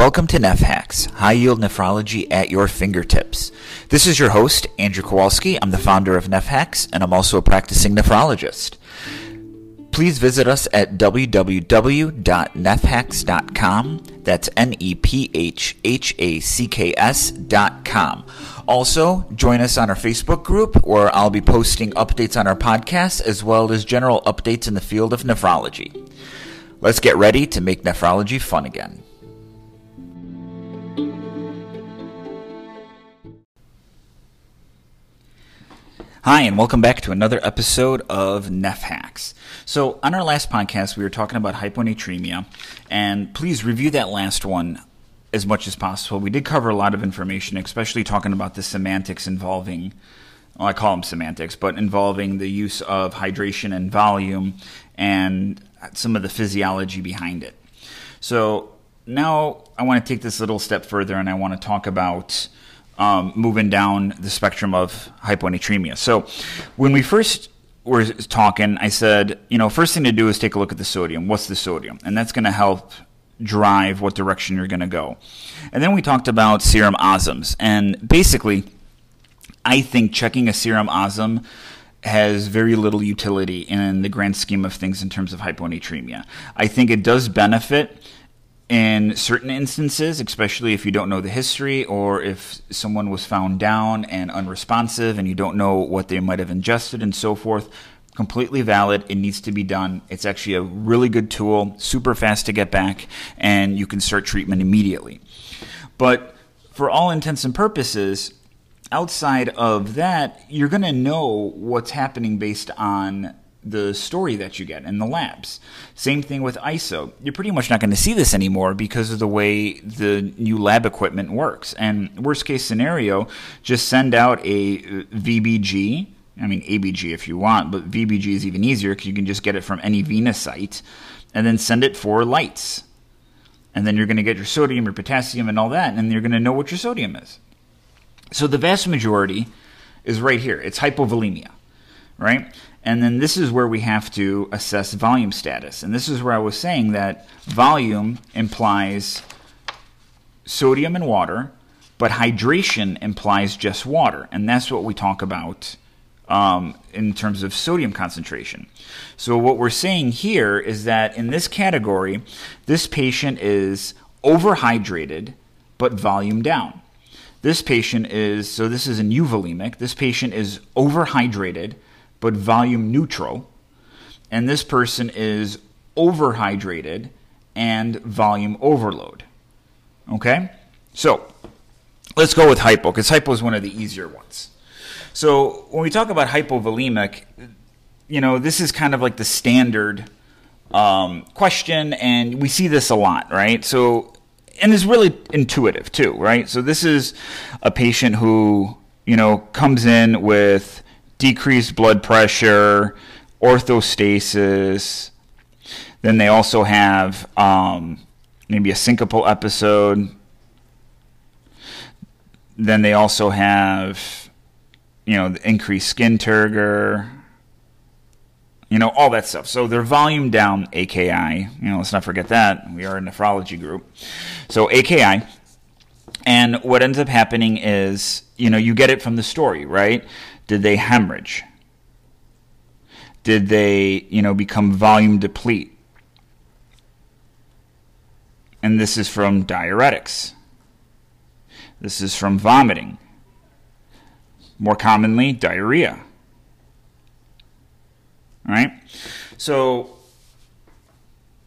Welcome to NephHacks, high yield nephrology at your fingertips. This is your host, Andrew Kowalski. I'm the founder of NephHacks, and I'm also a practicing nephrologist. Please visit us at www.nephhacks.com. That's N E P H H A C K S.com. Also, join us on our Facebook group where I'll be posting updates on our podcast as well as general updates in the field of nephrology. Let's get ready to make nephrology fun again. Hi, and welcome back to another episode of Neph Hacks. So, on our last podcast, we were talking about hyponatremia, and please review that last one as much as possible. We did cover a lot of information, especially talking about the semantics involving, well, I call them semantics, but involving the use of hydration and volume and some of the physiology behind it. So, now I want to take this little step further and I want to talk about um, moving down the spectrum of hyponatremia. So when we first were talking, I said, you know, first thing to do is take a look at the sodium. What's the sodium? And that's going to help drive what direction you're going to go. And then we talked about serum osms. And basically, I think checking a serum osm has very little utility in the grand scheme of things in terms of hyponatremia. I think it does benefit in certain instances, especially if you don't know the history or if someone was found down and unresponsive and you don't know what they might have ingested and so forth, completely valid. It needs to be done. It's actually a really good tool, super fast to get back, and you can start treatment immediately. But for all intents and purposes, outside of that, you're going to know what's happening based on the story that you get in the labs. Same thing with ISO. You're pretty much not going to see this anymore because of the way the new lab equipment works. And worst case scenario, just send out a uh, VBG. I mean, ABG if you want, but VBG is even easier because you can just get it from any venous site and then send it for lytes. And then you're going to get your sodium, your potassium, and all that, and you're going to know what your sodium is. So the vast majority is right here. It's hypovolemia, right? And then this is where we have to assess volume status. And this is where I was saying that volume implies sodium and water, but hydration implies just water. And that's what we talk about um, in terms of sodium concentration. So, what we're saying here is that in this category, this patient is overhydrated, but volume down. This patient is, so this is an euvolemic, this patient is overhydrated but volume neutral. And this person is overhydrated and volume overload. Okay? So, let's go with hypo, because hypo is one of the easier ones. So, when we talk about hypovolemic, you know, this is kind of like the standard um, question, and we see this a lot, right? So, and it's really intuitive too, right? So, this is a patient who, you know, comes in with decreased blood pressure, orthostasis. Then they also have um, maybe a syncopal episode. Then they also have, you know, the increased skin turgor, you know, all that stuff. So their volume down, AKI. You know, let's not forget that. We are a nephrology group. So AKI. And what ends up happening is, you know, you get it from the story, right? Did they hemorrhage? Did they, you know, become volume deplete? And this is from diuretics. This is from vomiting. More commonly, diarrhea. All right? So,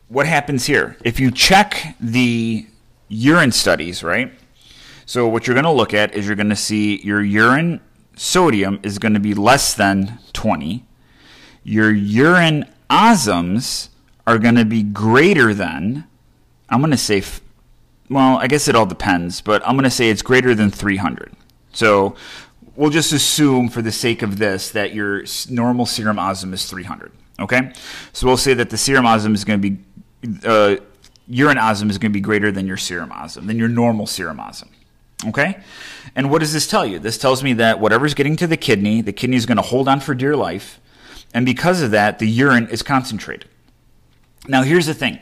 what happens here? If you check the urine studies, right? So, what you're going to look at is you're going to see your urine sodium is going to be less than 20. Your urine osms are going to be greater than, I'm going to say, well, I guess it all depends, but I'm going to say it's greater than 300. So we'll just assume for the sake of this that your normal serum osm is 300. Okay? So we'll say that the serum osm is going to be, uh, urine osm is going to be greater than your serum osm, than your normal serum osm. Okay? And what does this tell you? This tells me that whatever's getting to the kidney, the kidney is going to hold on for dear life. And because of that, the urine is concentrated. Now, here's the thing.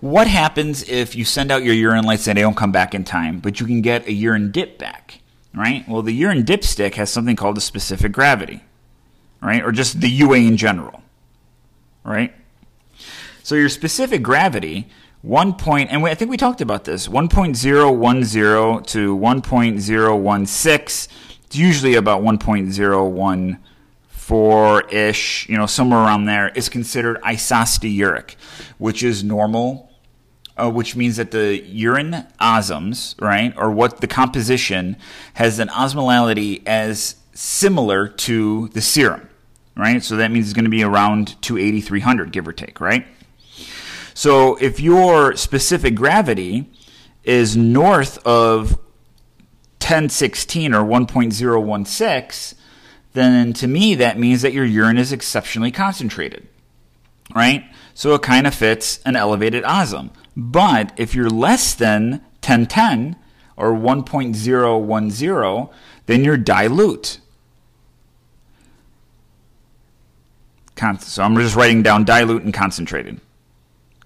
What happens if you send out your urine lytes and they don't come back in time, but you can get a urine dip back, right? Well, the urine dipstick has something called a specific gravity, right? Or just the UA in general, right? So your specific gravity, one point, and I think we talked about this, 1.010 to 1.016, it's usually about 1.014 ish, you know, somewhere around there, is considered isosthenuric, which is normal, uh, which means that the urine osms, right, or what the composition has an osmolality as similar to the serum, right? So that means it's going to be around 280, 300, give or take, right? So if your specific gravity is north of 1016 or 1.016, then to me that means that your urine is exceptionally concentrated, right? So it kind of fits an elevated osm. But if you're less than 1010 or 1.010, then you're dilute. So I'm just writing down dilute and concentrated.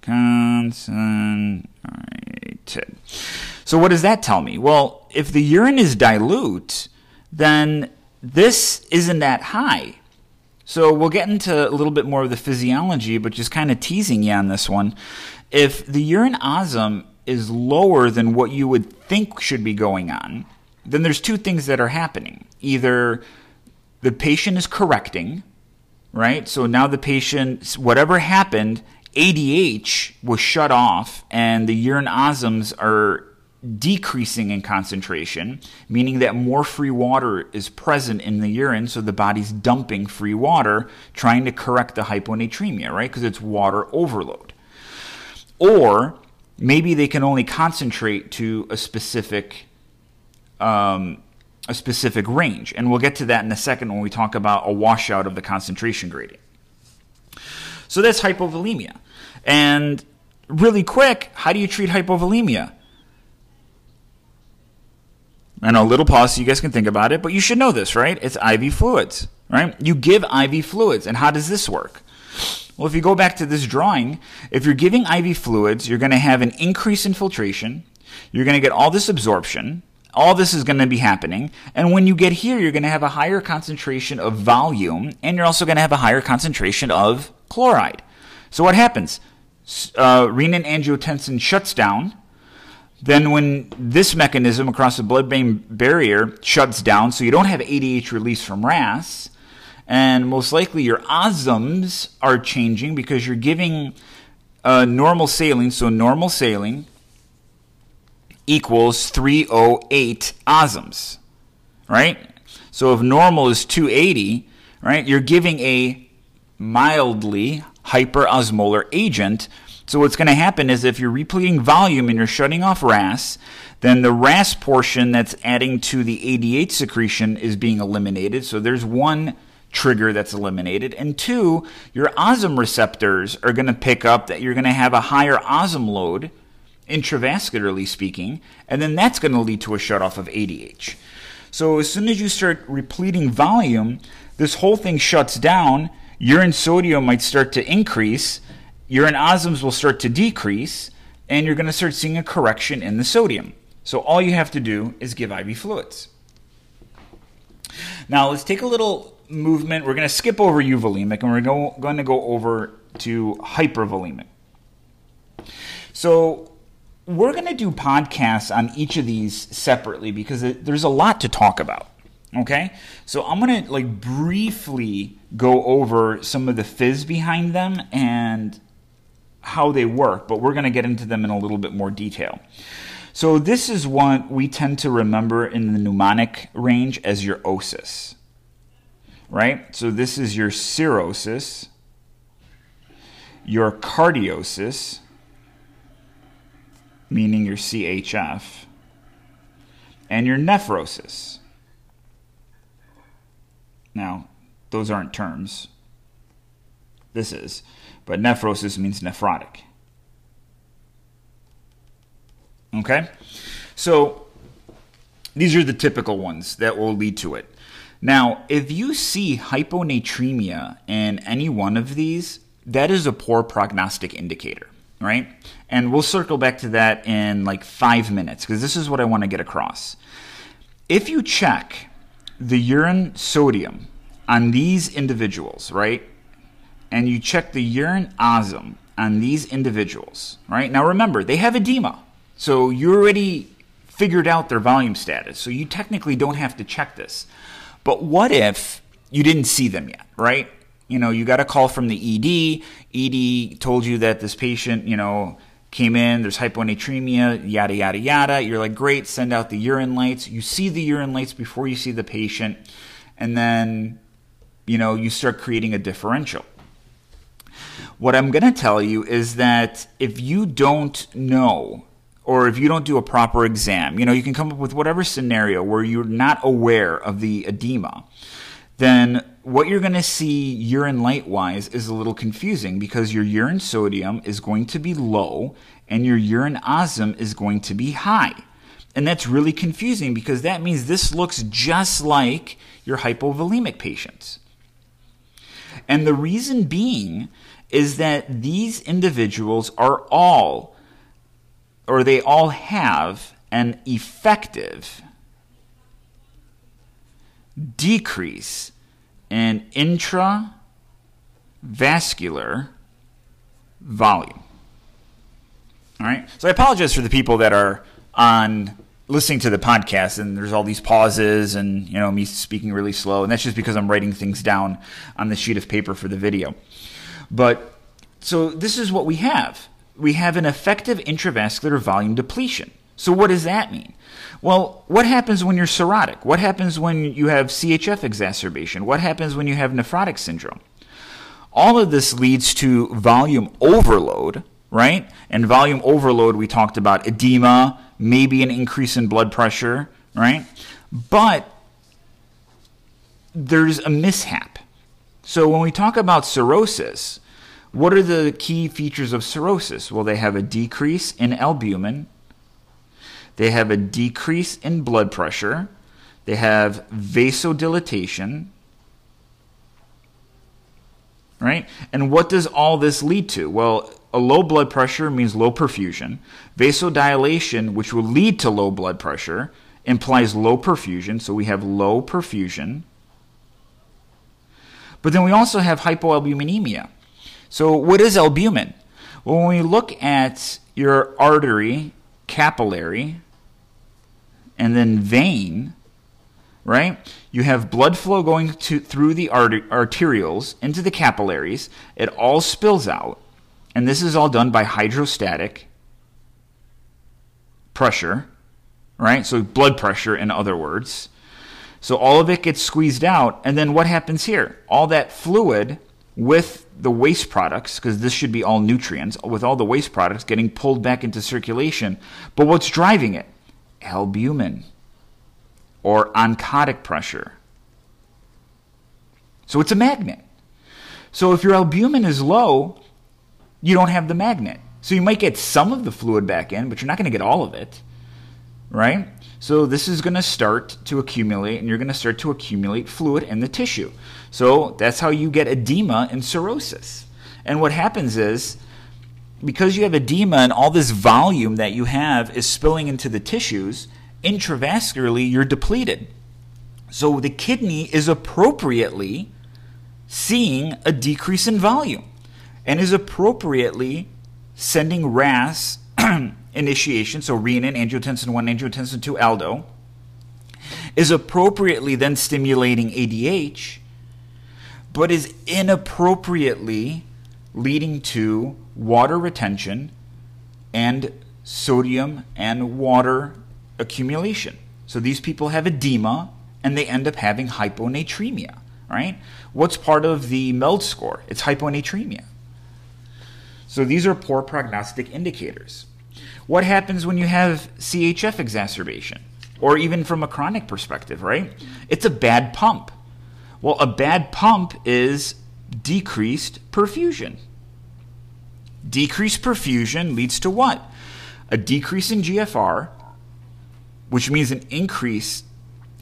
Concentrated. So what does that tell me? Well, if the urine is dilute, then this isn't that high. So we'll get into a little bit more of the physiology, but just kind of teasing you on this one. If the urine osm is lower than what you would think should be going on, then there's two things that are happening. Either the patient is correcting, right? So now the patient, whatever happened, ADH was shut off and the urine osms are decreasing in concentration, meaning that more free water is present in the urine, so the body's dumping free water, trying to correct the hyponatremia, right? Because it's water overload. Or maybe they can only concentrate to a specific um, a specific range, and we'll get to that in a second when we talk about a washout of the concentration gradient. So that's hypovolemia. And really quick, how do you treat hypovolemia? I know, a little pause so you guys can think about it, but you should know this, right? It's IV fluids, right? You give IV fluids. And how does this work? Well, if you go back to this drawing, if you're giving IV fluids, you're going to have an increase in filtration. You're going to get all this absorption. All this is going to be happening. And when you get here, you're going to have a higher concentration of volume, and you're also going to have a higher concentration of chloride. So what happens? Uh, renin angiotensin shuts down then, when this mechanism across the blood brain barrier shuts down, so you don't have ADH release from RAS, and most likely your osms are changing because you're giving uh, normal saline, so normal saline equals 308 osms, right? So if normal is 280, right, you're giving a mildly hyperosmolar agent so what's going to happen is if you're repleting volume and you're shutting off RAS, then the RAS portion that's adding to the ADH secretion is being eliminated. So there's one trigger that's eliminated. And two, your osm receptors are going to pick up that you're going to have a higher osm load, intravascularly speaking, and then that's going to lead to a shutoff of ADH. So as soon as you start repleting volume, this whole thing shuts down. Urine sodium might start to increase urine osms will start to decrease, and you're going to start seeing a correction in the sodium. So all you have to do is give IV fluids. Now let's take a little movement. We're going to skip over euvolemic, and we're going to go over to hypervolemic. So we're going to do podcasts on each of these separately because there's a lot to talk about. Okay, so I'm gonna like briefly go over some of the fizz behind them and how they work, but we're to get into them in a little bit more detail. So, this is what we tend to remember in the mnemonic range as your osis, right? So, this is your cirrhosis, your cardiosis, meaning your CHF, and your nephrosis. Now, those aren't terms. This is but nephrosis means nephrotic. Okay? So these are the typical ones that will lead to it. Now, if you see hyponatremia in any one of these, that is a poor prognostic indicator, right? And we'll circle back to that in like five minutes because this is what I want to get across. If you check the urine sodium on these individuals, right, and you check the urine osm on these individuals, right? Now remember, they have edema. So you already figured out their volume status. So you technically don't have to check this. But what if you didn't see them yet, right? You know, you got a call from the ED. ED told you that this patient, you know, came in, there's hyponatremia, yada, yada, yada. You're like, great, send out the urine lytes. You see the urine lytes before you see the patient. And then, you know, you start creating a differential. What I'm going to tell you is that if you don't know or if you don't do a proper exam, you know, you can come up with whatever scenario where you're not aware of the edema, then what you're going to see urine lyte wise is a little confusing because your urine sodium is going to be low and your urine osm is going to be high. And that's really confusing because that means this looks just like your hypovolemic patients. And the reason being is that these individuals are all or they all have an effective decrease in intravascular volume. All right. So I apologize for the people that are on listening to the podcast and there's all these pauses and you know me speaking really slow and that's just because I'm writing things down on the sheet of paper for the video. But so this is what we have we have an effective intravascular volume depletion. So, what does that mean? Well, what happens when you're cirrhotic? What happens when you have CHF exacerbation? What happens when you have nephrotic syndrome? All of this leads to volume overload, right? And volume overload, we talked about edema, maybe an increase in blood pressure, right? But there's a mishap. So, when we talk about cirrhosis, what are the key features of cirrhosis? Well, they have a decrease in albumin, they have a decrease in blood pressure, they have vasodilatation, right? And what does all this lead to? Well, a low blood pressure means low perfusion. Vasodilation, which will lead to low blood pressure, implies low perfusion, so we have low perfusion. But then we also have hypoalbuminemia. So, what is albumin? Well, when we look at your artery, capillary, and then vein, right? You have blood flow going to, through the arterioles into the capillaries. It all spills out. And this is all done by hydrostatic pressure, right? So blood pressure, in other words. So all of it gets squeezed out. And then what happens here? All that fluid with the waste products, because this should be all nutrients, with all the waste products getting pulled back into circulation. But what's driving it? Albumin or oncotic pressure. So it's a magnet. So if your albumin is low, you don't have the magnet. So you might get some of the fluid back in, but you're not going to get all of it, right? So this is going to start to accumulate, and you're going to start to accumulate fluid in the tissue. So that's how you get edema and cirrhosis. And what happens is, because you have edema and all this volume that you have is spilling into the tissues, intravascularly you're depleted. So the kidney is appropriately seeing a decrease in volume and is appropriately sending RAS initiation, so renin, angiotensin 1, angiotensin 2, aldo, is appropriately then stimulating ADH, but is inappropriately leading to water retention and sodium and water accumulation. So these people have edema and they end up having hyponatremia, right? What's part of the MELD score? It's hyponatremia. So these are poor prognostic indicators. What happens when you have CHF exacerbation? Or even from a chronic perspective, right? It's a bad pump. Well, a bad pump is decreased perfusion. Decreased perfusion leads to what? A decrease in GFR, which means an increase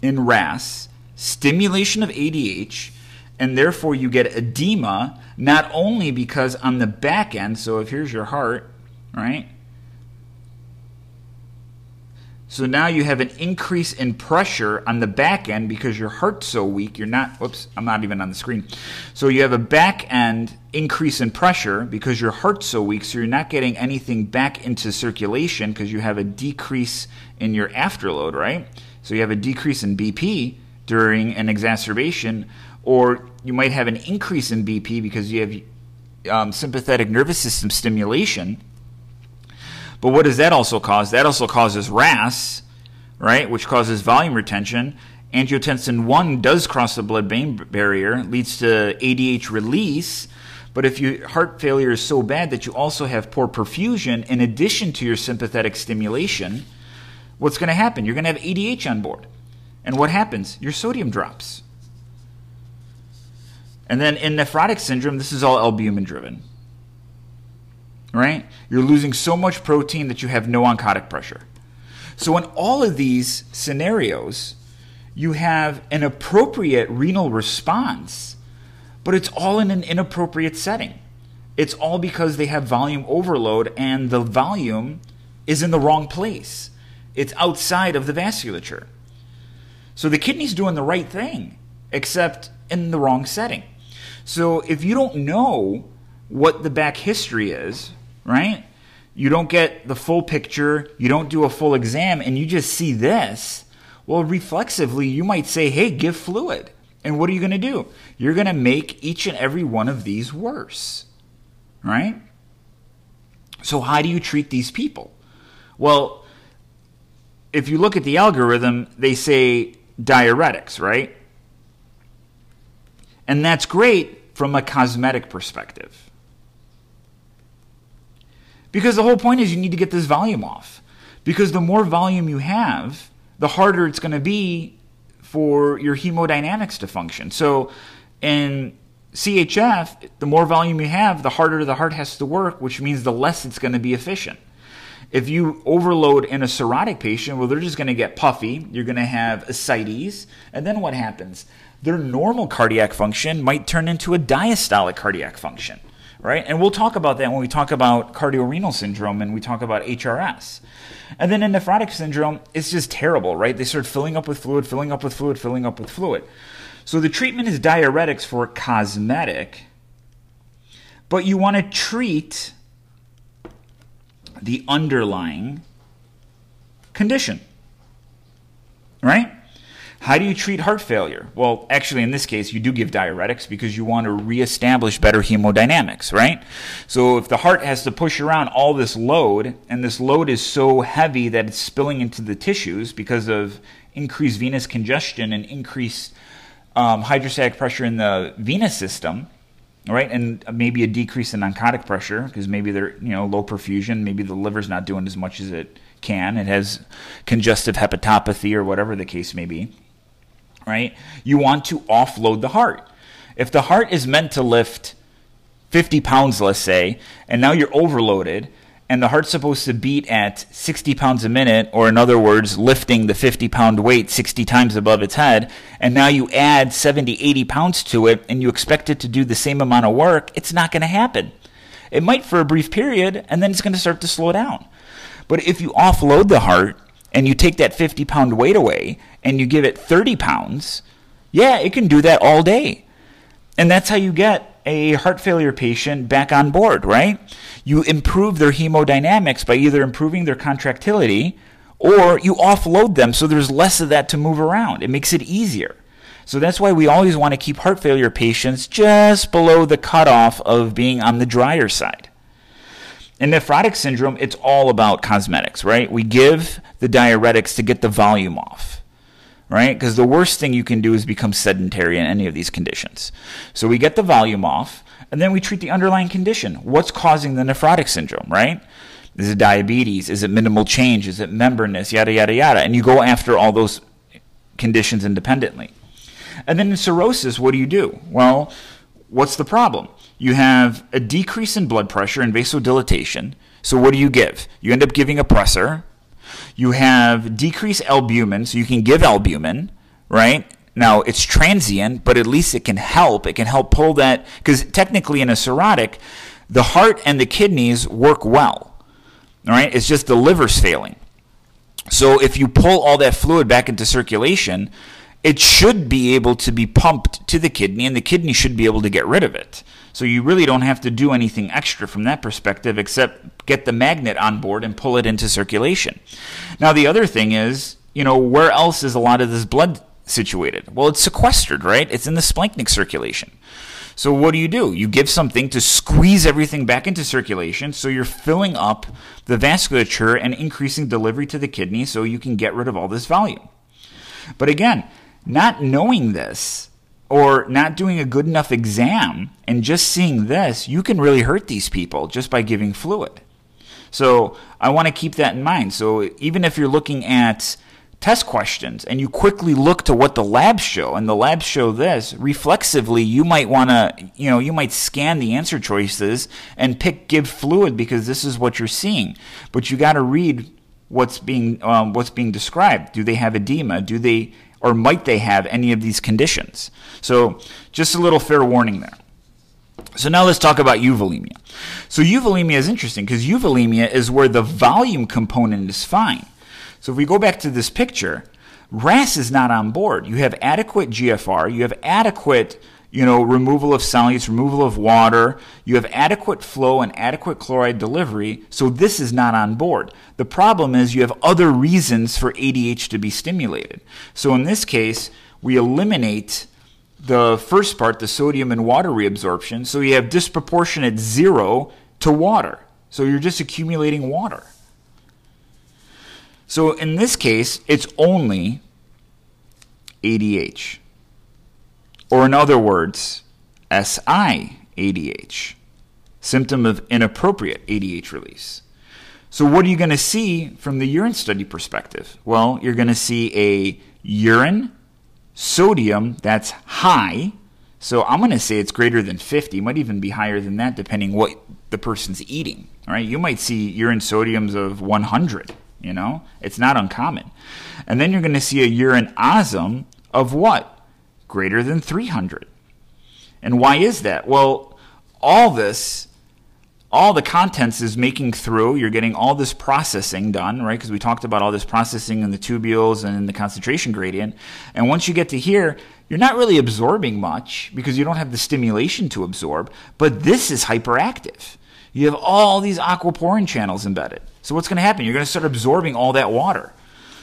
in RAS, stimulation of ADH, and therefore you get edema, not only because on the back end, so if here's your heart, right? So now you have an increase in pressure on the back end because your heart's so weak. You're not, whoops, I'm not even on the screen. So you have a back end increase in pressure because your heart's so weak. So you're not getting anything back into circulation because you have a decrease in your afterload, right? So you have a decrease in BP during an exacerbation, or you might have an increase in BP because you have um, sympathetic nervous system stimulation but what does that also cause? That also causes RAS, right, which causes volume retention. Angiotensin 1 does cross the blood brain barrier, leads to ADH release. But if your heart failure is so bad that you also have poor perfusion in addition to your sympathetic stimulation, what's going to happen? You're going to have ADH on board. And what happens? Your sodium drops. And then in nephrotic syndrome, this is all albumin driven right? You're losing so much protein that you have no oncotic pressure. So, in all of these scenarios, you have an appropriate renal response, but it's all in an inappropriate setting. It's all because they have volume overload and the volume is in the wrong place. It's outside of the vasculature. So the kidney's doing the right thing, except in the wrong setting. So if you don't know what the back history is, right? You don't get the full picture, you don't do a full exam, and you just see this. Well, reflexively, you might say, hey, give fluid. And what are you going to do? You're going to make each and every one of these worse, right? So, how do you treat these people? Well, if you look at the algorithm, they say diuretics, right? And that's great from a cosmetic perspective. Because the whole point is you need to get this volume off. Because the more volume you have, the harder it's going to be for your hemodynamics to function. So in CHF, the more volume you have, the harder the heart has to work, which means the less it's going to be efficient. If you overload in a cirrhotic patient, well, they're just going to get puffy. You're going to have ascites. And then what happens? Their normal cardiac function might turn into a diastolic cardiac function right? And we'll talk about that when we talk about cardiorenal syndrome and we talk about HRS. And then in nephrotic syndrome, it's just terrible, right? They start filling up with fluid, filling up with fluid, filling up with fluid. So the treatment is diuretics for cosmetic, but you want to treat the underlying condition, right? How do you treat heart failure? Well, actually, in this case, you do give diuretics because you want to reestablish better hemodynamics, right? So if the heart has to push around all this load, and this load is so heavy that it's spilling into the tissues because of increased venous congestion and increased um, hydrostatic pressure in the venous system, right? And maybe a decrease in oncotic pressure because maybe they're you know low perfusion, maybe the liver's not doing as much as it can. It has congestive hepatopathy or whatever the case may be right? You want to offload the heart. If the heart is meant to lift 50 pounds, let's say, and now you're overloaded, and the heart's supposed to beat at 60 pounds a minute, or in other words, lifting the 50 pound weight 60 times above its head, and now you add 70, 80 pounds to it, and you expect it to do the same amount of work, it's not going to happen. It might for a brief period, and then it's going to start to slow down. But if you offload the heart and you take that 50 pound weight away and you give it 30 pounds, yeah, it can do that all day. And that's how you get a heart failure patient back on board, right? You improve their hemodynamics by either improving their contractility or you offload them so there's less of that to move around. It makes it easier. So that's why we always want to keep heart failure patients just below the cutoff of being on the drier side. In nephrotic syndrome, it's all about cosmetics, right? We give the diuretics to get the volume off, right? Because the worst thing you can do is become sedentary in any of these conditions. So we get the volume off, and then we treat the underlying condition. What's causing the nephrotic syndrome, right? Is it diabetes? Is it minimal change? Is it membranous? Yada, yada, yada. And you go after all those conditions independently. And then in cirrhosis, what do you do? Well, what's the problem? You have a decrease in blood pressure and vasodilatation. So what do you give? You end up giving a pressor. You have decreased albumin, so you can give albumin, right? Now it's transient, but at least it can help. It can help pull that because technically in a cirrhotic, the heart and the kidneys work well. All right, it's just the liver's failing. So if you pull all that fluid back into circulation, it should be able to be pumped to the kidney, and the kidney should be able to get rid of it. So you really don't have to do anything extra from that perspective except get the magnet on board and pull it into circulation. Now, the other thing is, you know, where else is a lot of this blood situated? Well, it's sequestered, right? It's in the splanchnic circulation. So what do you do? You give something to squeeze everything back into circulation, so you're filling up the vasculature and increasing delivery to the kidney so you can get rid of all this volume. But again, not knowing this or not doing a good enough exam and just seeing this, you can really hurt these people just by giving fluid. So I want to keep that in mind. So even if you're looking at test questions and you quickly look to what the labs show and the labs show this reflexively you might want to you know you might scan the answer choices and pick give fluid because this is what you're seeing but you got to read what's being um, what's being described do they have edema do they or might they have any of these conditions so just a little fair warning there so now let's talk about euvolemia. So euvolemia is interesting because euvolemia is where the volume component is fine. So if we go back to this picture, RAS is not on board. You have adequate GFR, you have adequate you know, removal of solutes, removal of water. You have adequate flow and adequate chloride delivery, so this is not on board. The problem is you have other reasons for ADH to be stimulated. So in this case, we eliminate the first part, the sodium and water reabsorption, so you have disproportionate zero to water. So you're just accumulating water. So in this case, it's only ADH. Or in other words, SIADH, symptom of inappropriate ADH release. So what are you going to see from the urine study perspective? Well, you're going to see a urine sodium that's high. So I'm going to say it's greater than 50, might even be higher than that depending what the person's eating. Right? You might see urine sodiums of 100 you know, it's not uncommon. And then you're going to see a urine osm of what? Greater than 300. And why is that? Well, all this, all the contents is making through. You're getting all this processing done, right? Because we talked about all this processing in the tubules and in the concentration gradient. And once you get to here, you're not really absorbing much because you don't have the stimulation to absorb, but this is hyperactive. You have all these aquaporin channels embedded. So what's going to happen? You're going to start absorbing all that water.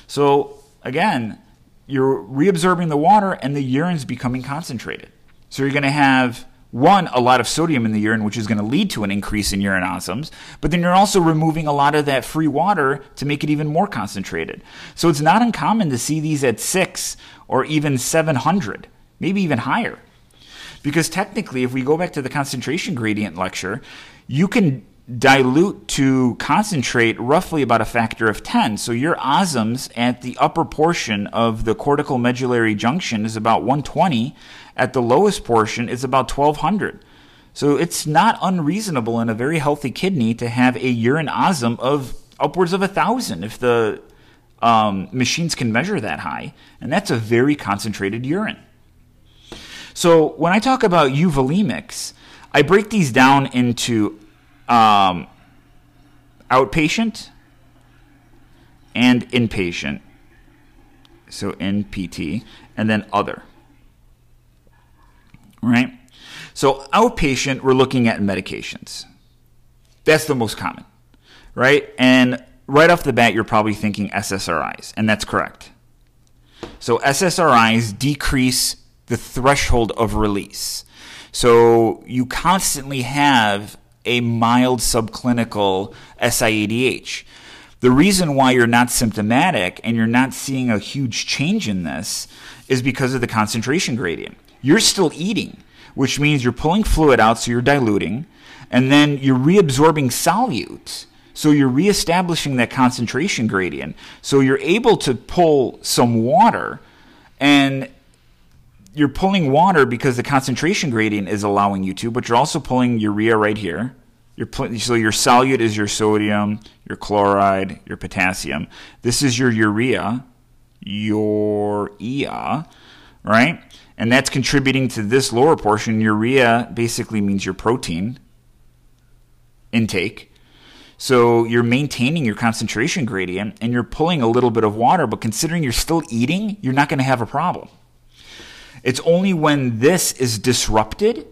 So again, you're reabsorbing the water and the urine's becoming concentrated. So you're going to have one, a lot of sodium in the urine, which is going to lead to an increase in urine osms, but then you're also removing a lot of that free water to make it even more concentrated. So it's not uncommon to see these at six or even 700, maybe even higher. Because technically, if we go back to the concentration gradient lecture, you can dilute to concentrate roughly about a factor of 10. So your osms at the upper portion of the cortical medullary junction is about 120. At the lowest portion, it's about 1200. So it's not unreasonable in a very healthy kidney to have a urine osm of upwards of a thousand if the um, machines can measure that high. And that's a very concentrated urine. So when I talk about euvolemics, I break these down into um, outpatient and inpatient. So NPT, and then other. Right? So outpatient, we're looking at medications. That's the most common, right? And right off the bat, you're probably thinking SSRIs, and that's correct. So SSRIs decrease the threshold of release. So you constantly have a mild subclinical SIADH. The reason why you're not symptomatic and you're not seeing a huge change in this is because of the concentration gradient. You're still eating, which means you're pulling fluid out, so you're diluting, and then you're reabsorbing solutes. So you're reestablishing that concentration gradient. So you're able to pull some water and you're pulling water because the concentration gradient is allowing you to, but you're also pulling urea right here. You're pl- so your solute is your sodium, your chloride, your potassium. This is your urea, your EA, right? And that's contributing to this lower portion. Urea basically means your protein intake. So you're maintaining your concentration gradient and you're pulling a little bit of water, but considering you're still eating, you're not going to have a problem. It's only when this is disrupted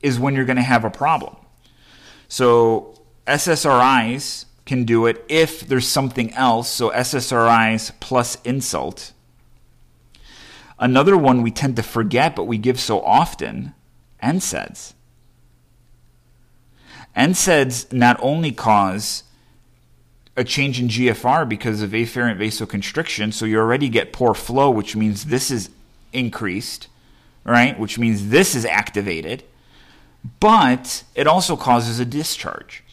is when you're going to have a problem. So SSRIs can do it if there's something else. So SSRIs plus insult. Another one we tend to forget, but we give so often NSAIDs. NSAIDs not only cause a change in GFR because of afferent vasoconstriction, so you already get poor flow, which means this is increased, right? Which means this is activated, but it also causes a discharge.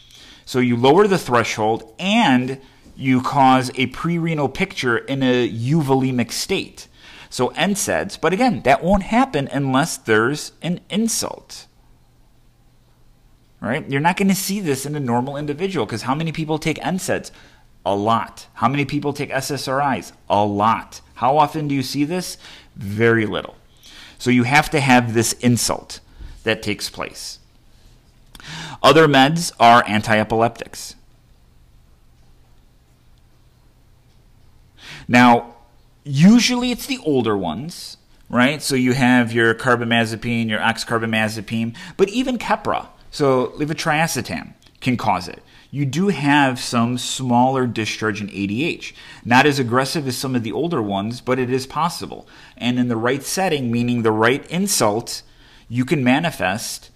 So you lower the threshold and you cause a prerenal picture in a euvolemic state. So NSAIDs, but again, that won't happen unless there's an insult right? You're not going to see this in a normal individual because how many people take NSAIDs? A lot. How many people take SSRIs? A lot. How often do you see this? Very little. So you have to have this insult that takes place. Other meds are anti epileptics. Now, usually it's the older ones, right? So you have your carbamazepine, your oxcarbamazepine, but even Keppra so levetiracetam can cause it. You do have some smaller discharge in ADH. Not as aggressive as some of the older ones, but it is possible. And in the right setting, meaning the right insult, you can manifest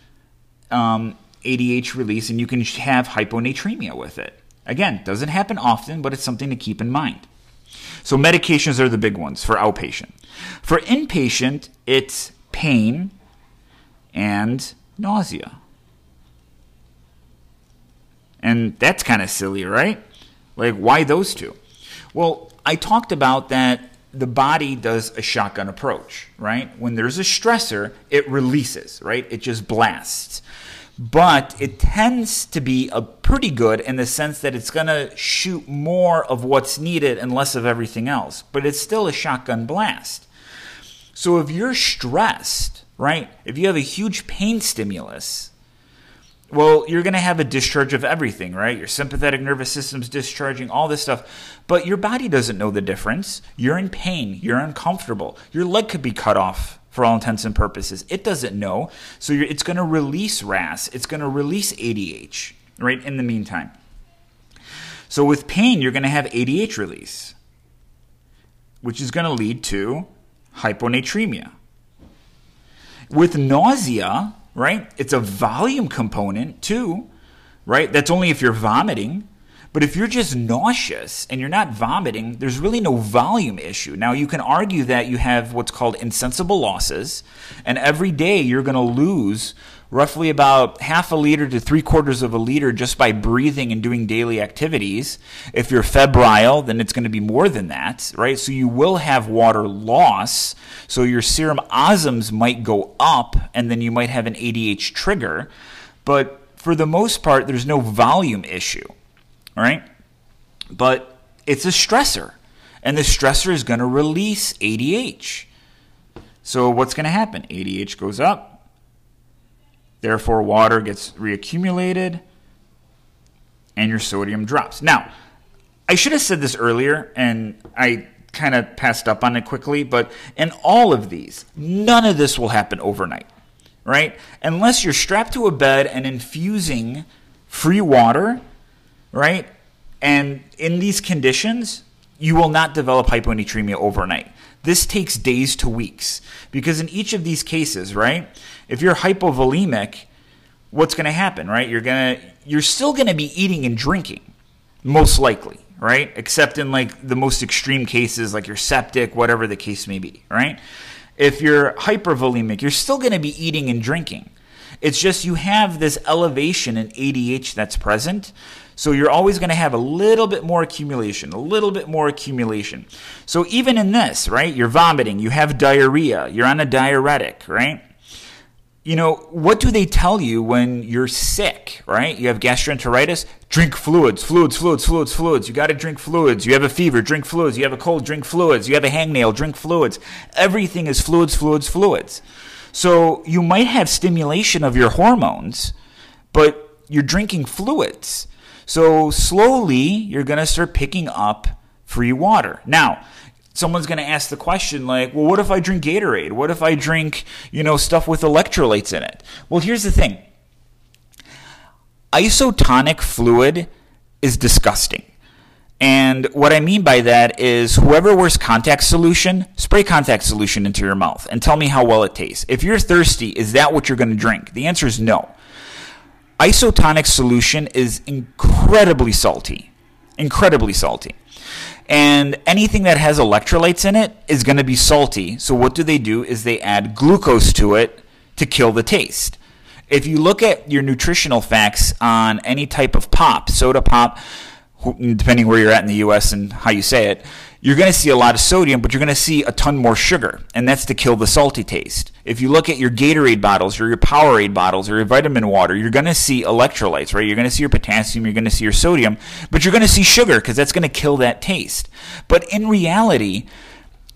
um, ADH release and you can have hyponatremia with it. Again, doesn't happen often, but it's something to keep in mind. So medications are the big ones for outpatient. For inpatient, it's pain and nausea. And that's kind of silly, right? Like, why those two? Well, I talked about that the body does a shotgun approach, right? When there's a stressor, it releases, right? It just blasts. But it tends to be a pretty good in the sense that it's going to shoot more of what's needed and less of everything else. But it's still a shotgun blast. So if you're stressed, right? If you have a huge pain stimulus, well, you're going to have a discharge of everything, right? Your sympathetic nervous system's discharging, all this stuff. But your body doesn't know the difference. You're in pain. You're uncomfortable. Your leg could be cut off for all intents and purposes. It doesn't know. So it's going to release RAS. It's going to release ADH, right, in the meantime. So with pain, you're going to have ADH release, which is going to lead to hyponatremia. With nausea, right? It's a volume component too, right? That's only if you're vomiting. But if you're just nauseous and you're not vomiting, there's really no volume issue. Now, you can argue that you have what's called insensible losses, and every day you're going to lose roughly about half a liter to three quarters of a liter just by breathing and doing daily activities. If you're febrile, then it's going to be more than that, right? So you will have water loss. So your serum osms might go up, and then you might have an ADH trigger. But for the most part, there's no volume issue, right? But it's a stressor, and the stressor is going to release ADH. So what's going to happen? ADH goes up, Therefore, water gets reaccumulated and your sodium drops. Now, I should have said this earlier and I kind of passed up on it quickly, but in all of these, none of this will happen overnight, right? Unless you're strapped to a bed and infusing free water, right? And in these conditions, you will not develop hyponatremia overnight. This takes days to weeks because in each of these cases, right? If you're hypovolemic, what's going to happen, right? You're going to you're still going to be eating and drinking most likely, right? Except in like the most extreme cases like you're septic, whatever the case may be, right? If you're hypervolemic, you're still going to be eating and drinking. It's just you have this elevation in ADH that's present. So you're always going to have a little bit more accumulation, a little bit more accumulation. So even in this, right, you're vomiting, you have diarrhea, you're on a diuretic, right? You know, what do they tell you when you're sick, right? You have gastroenteritis, drink fluids, fluids, fluids, fluids, fluids. You got to drink fluids. You have a fever, drink fluids. You have a cold, drink fluids. You have a hangnail, drink fluids. Everything is fluids, fluids, fluids. So you might have stimulation of your hormones, but you're drinking fluids. So slowly you're going to start picking up free water. Now, someone's going to ask the question like, well, what if I drink Gatorade? What if I drink, you know, stuff with electrolytes in it? Well, here's the thing. Isotonic fluid is disgusting. And what I mean by that is whoever wears contact solution, spray contact solution into your mouth and tell me how well it tastes. If you're thirsty, is that what you're going to drink? The answer is no. Isotonic solution is incredibly salty. Incredibly salty. And anything that has electrolytes in it is going to be salty. So what do they do is they add glucose to it to kill the taste. If you look at your nutritional facts on any type of pop, soda pop, depending where you're at in the US and how you say it, you're going to see a lot of sodium, but you're going to see a ton more sugar, and that's to kill the salty taste. If you look at your Gatorade bottles or your Powerade bottles or your vitamin water, you're going to see electrolytes, right? You're going to see your potassium, you're going to see your sodium, but you're going to see sugar because that's going to kill that taste. But in reality,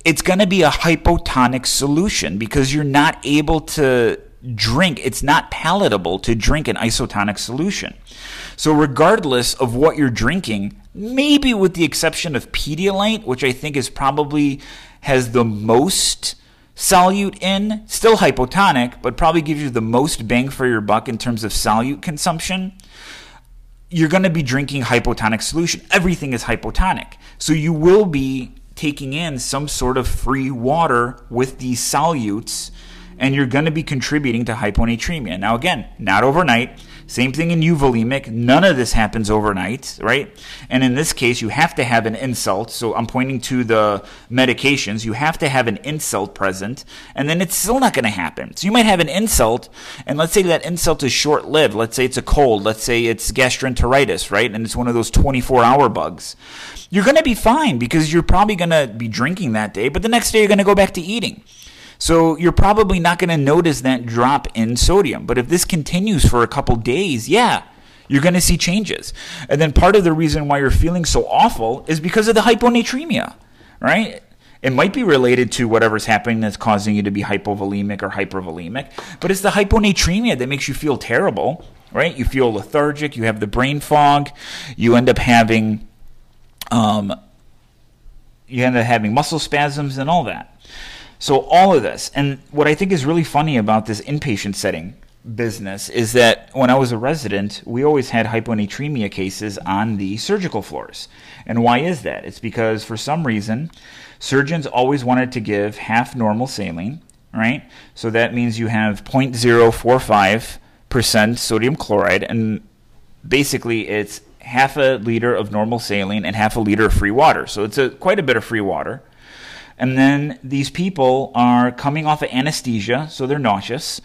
it's going to be a hypotonic solution because you're not able to drink, it's not palatable to drink an isotonic solution. So, regardless of what you're drinking, maybe with the exception of Pedialyte, which I think is probably has the most solute in, still hypotonic, but probably gives you the most bang for your buck in terms of solute consumption. You're going to be drinking hypotonic solution. Everything is hypotonic. So you will be taking in some sort of free water with these solutes, and you're going to be contributing to hyponatremia. Now, again, not overnight same thing in euvolemic. None of this happens overnight, right? And in this case, you have to have an insult. So I'm pointing to the medications. You have to have an insult present, and then it's still not going to happen. So you might have an insult, and let's say that insult is short lived. Let's say it's a cold. Let's say it's gastroenteritis, right? And it's one of those 24 hour bugs. You're going to be fine because you're probably going to be drinking that day, but the next day you're going to go back to eating. So you're probably not going to notice that drop in sodium. But if this continues for a couple days, yeah, you're going to see changes. And then part of the reason why you're feeling so awful is because of the hyponatremia, right? It might be related to whatever's happening that's causing you to be hypovolemic or hypervolemic, but it's the hyponatremia that makes you feel terrible, right? You feel lethargic, you have the brain fog, you end up having um, you end up having muscle spasms and all that. So all of this, and what I think is really funny about this inpatient setting business is that when I was a resident, we always had hyponatremia cases on the surgical floors. And why is that? It's because for some reason, surgeons always wanted to give half normal saline, right? So that means you have 0.045% sodium chloride, and basically it's half a liter of normal saline and half a liter of free water. So it's a, quite a bit of free water. And then these people are coming off of anesthesia, so they're nauseous.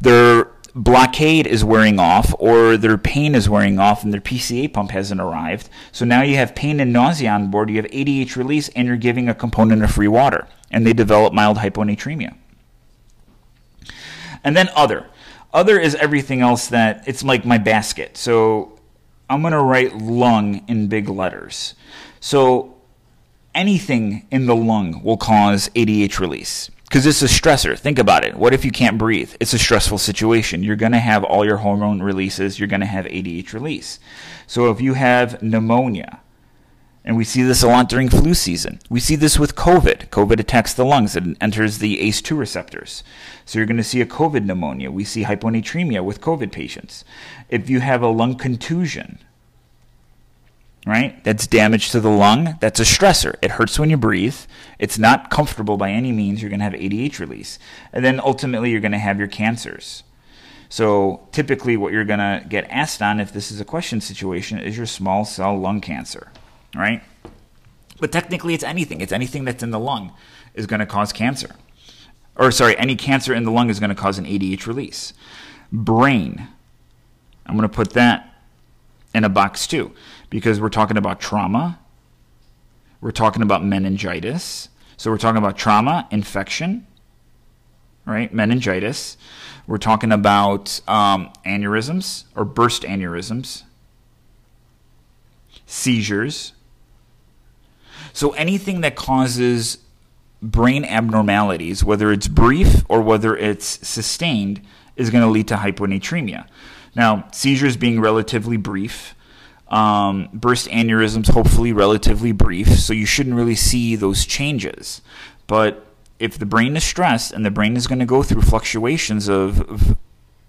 Their blockade is wearing off, or their pain is wearing off, and their PCA pump hasn't arrived. So now you have pain and nausea on board, you have ADH release, and you're giving a component of free water. And they develop mild hyponatremia. And then other. Other is everything else that it's like my basket. So I'm going to write lung in big letters. So anything in the lung will cause ADH release because it's a stressor. Think about it. What if you can't breathe? It's a stressful situation. You're going to have all your hormone releases, you're going to have ADH release. So if you have pneumonia, and we see this a lot during flu season. We see this with COVID. COVID attacks the lungs and enters the ACE2 receptors. So you're going to see a COVID pneumonia. We see hyponatremia with COVID patients. If you have a lung contusion, right? That's damage to the lung. That's a stressor. It hurts when you breathe. It's not comfortable by any means. You're going to have ADH release. And then ultimately, you're going to have your cancers. So typically, what you're going to get asked on if this is a question situation is your small cell lung cancer, right? But technically, it's anything. It's anything that's in the lung is going to cause cancer. Or, sorry, any cancer in the lung is going to cause an ADH release. Brain. I'm going to put that in a box too because we're talking about trauma, we're talking about meningitis, so we're talking about trauma, infection, right? Meningitis. We're talking about um, aneurysms or burst aneurysms, seizures. So anything that causes brain abnormalities, whether it's brief or whether it's sustained, is going to lead to hyponatremia. Now, seizures being relatively brief, um, burst aneurysms hopefully relatively brief, so you shouldn't really see those changes. But if the brain is stressed and the brain is going to go through fluctuations of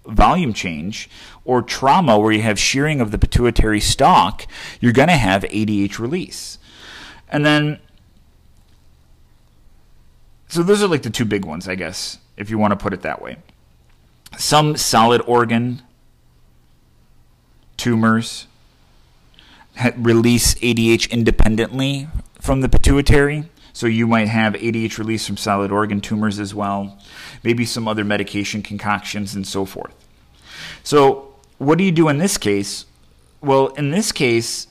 volume change or trauma where you have shearing of the pituitary stalk, you're going to have ADH release. And then, so those are like the two big ones, I guess, if you want to put it that way. Some solid organ tumors release ADH independently from the pituitary. So you might have ADH release from solid organ tumors as well, maybe some other medication concoctions and so forth. So what do you do in this case? Well, in this case,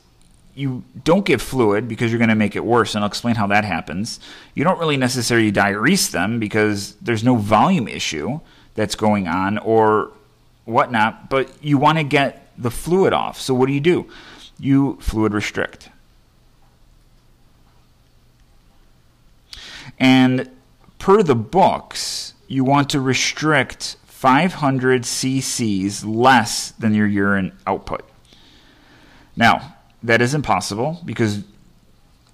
you don't give fluid because you're going to make it worse, and I'll explain how that happens. You don't really necessarily diurese them because there's no volume issue that's going on or whatnot, but you want to get the fluid off. So what do you do? You fluid restrict. And per the books, you want to restrict 500 cc's less than your urine output. Now, that is impossible because,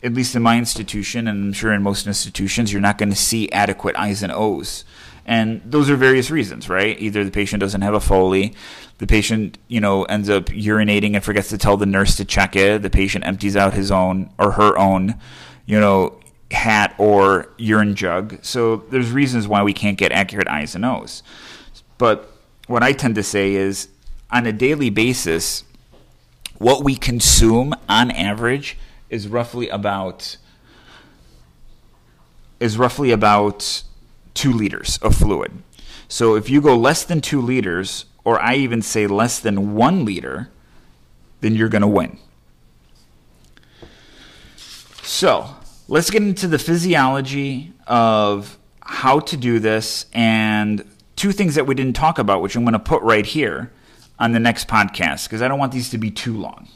at least in my institution, and I'm sure in most institutions, you're not going to see adequate I's and O's. And those are various reasons, right? Either the patient doesn't have a Foley, the patient, you know, ends up urinating and forgets to tell the nurse to check it, the patient empties out his own or her own, you know, hat or urine jug. So there's reasons why we can't get accurate I's and O's. But what I tend to say is on a daily basis, what we consume on average is roughly about is roughly about two liters of fluid. So if you go less than two liters, or I even say less than one liter, then you're going to win. So let's get into the physiology of how to do this and two things that we didn't talk about, which I'm going to put right here on the next podcast because I don't want these to be too long.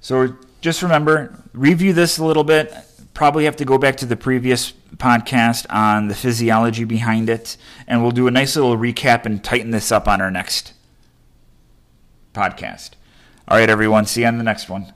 So just remember, review this a little bit. Probably have to go back to the previous podcast on the physiology behind it, and we'll do a nice little recap and tighten this up on our next podcast. All right, everyone. See you on the next one.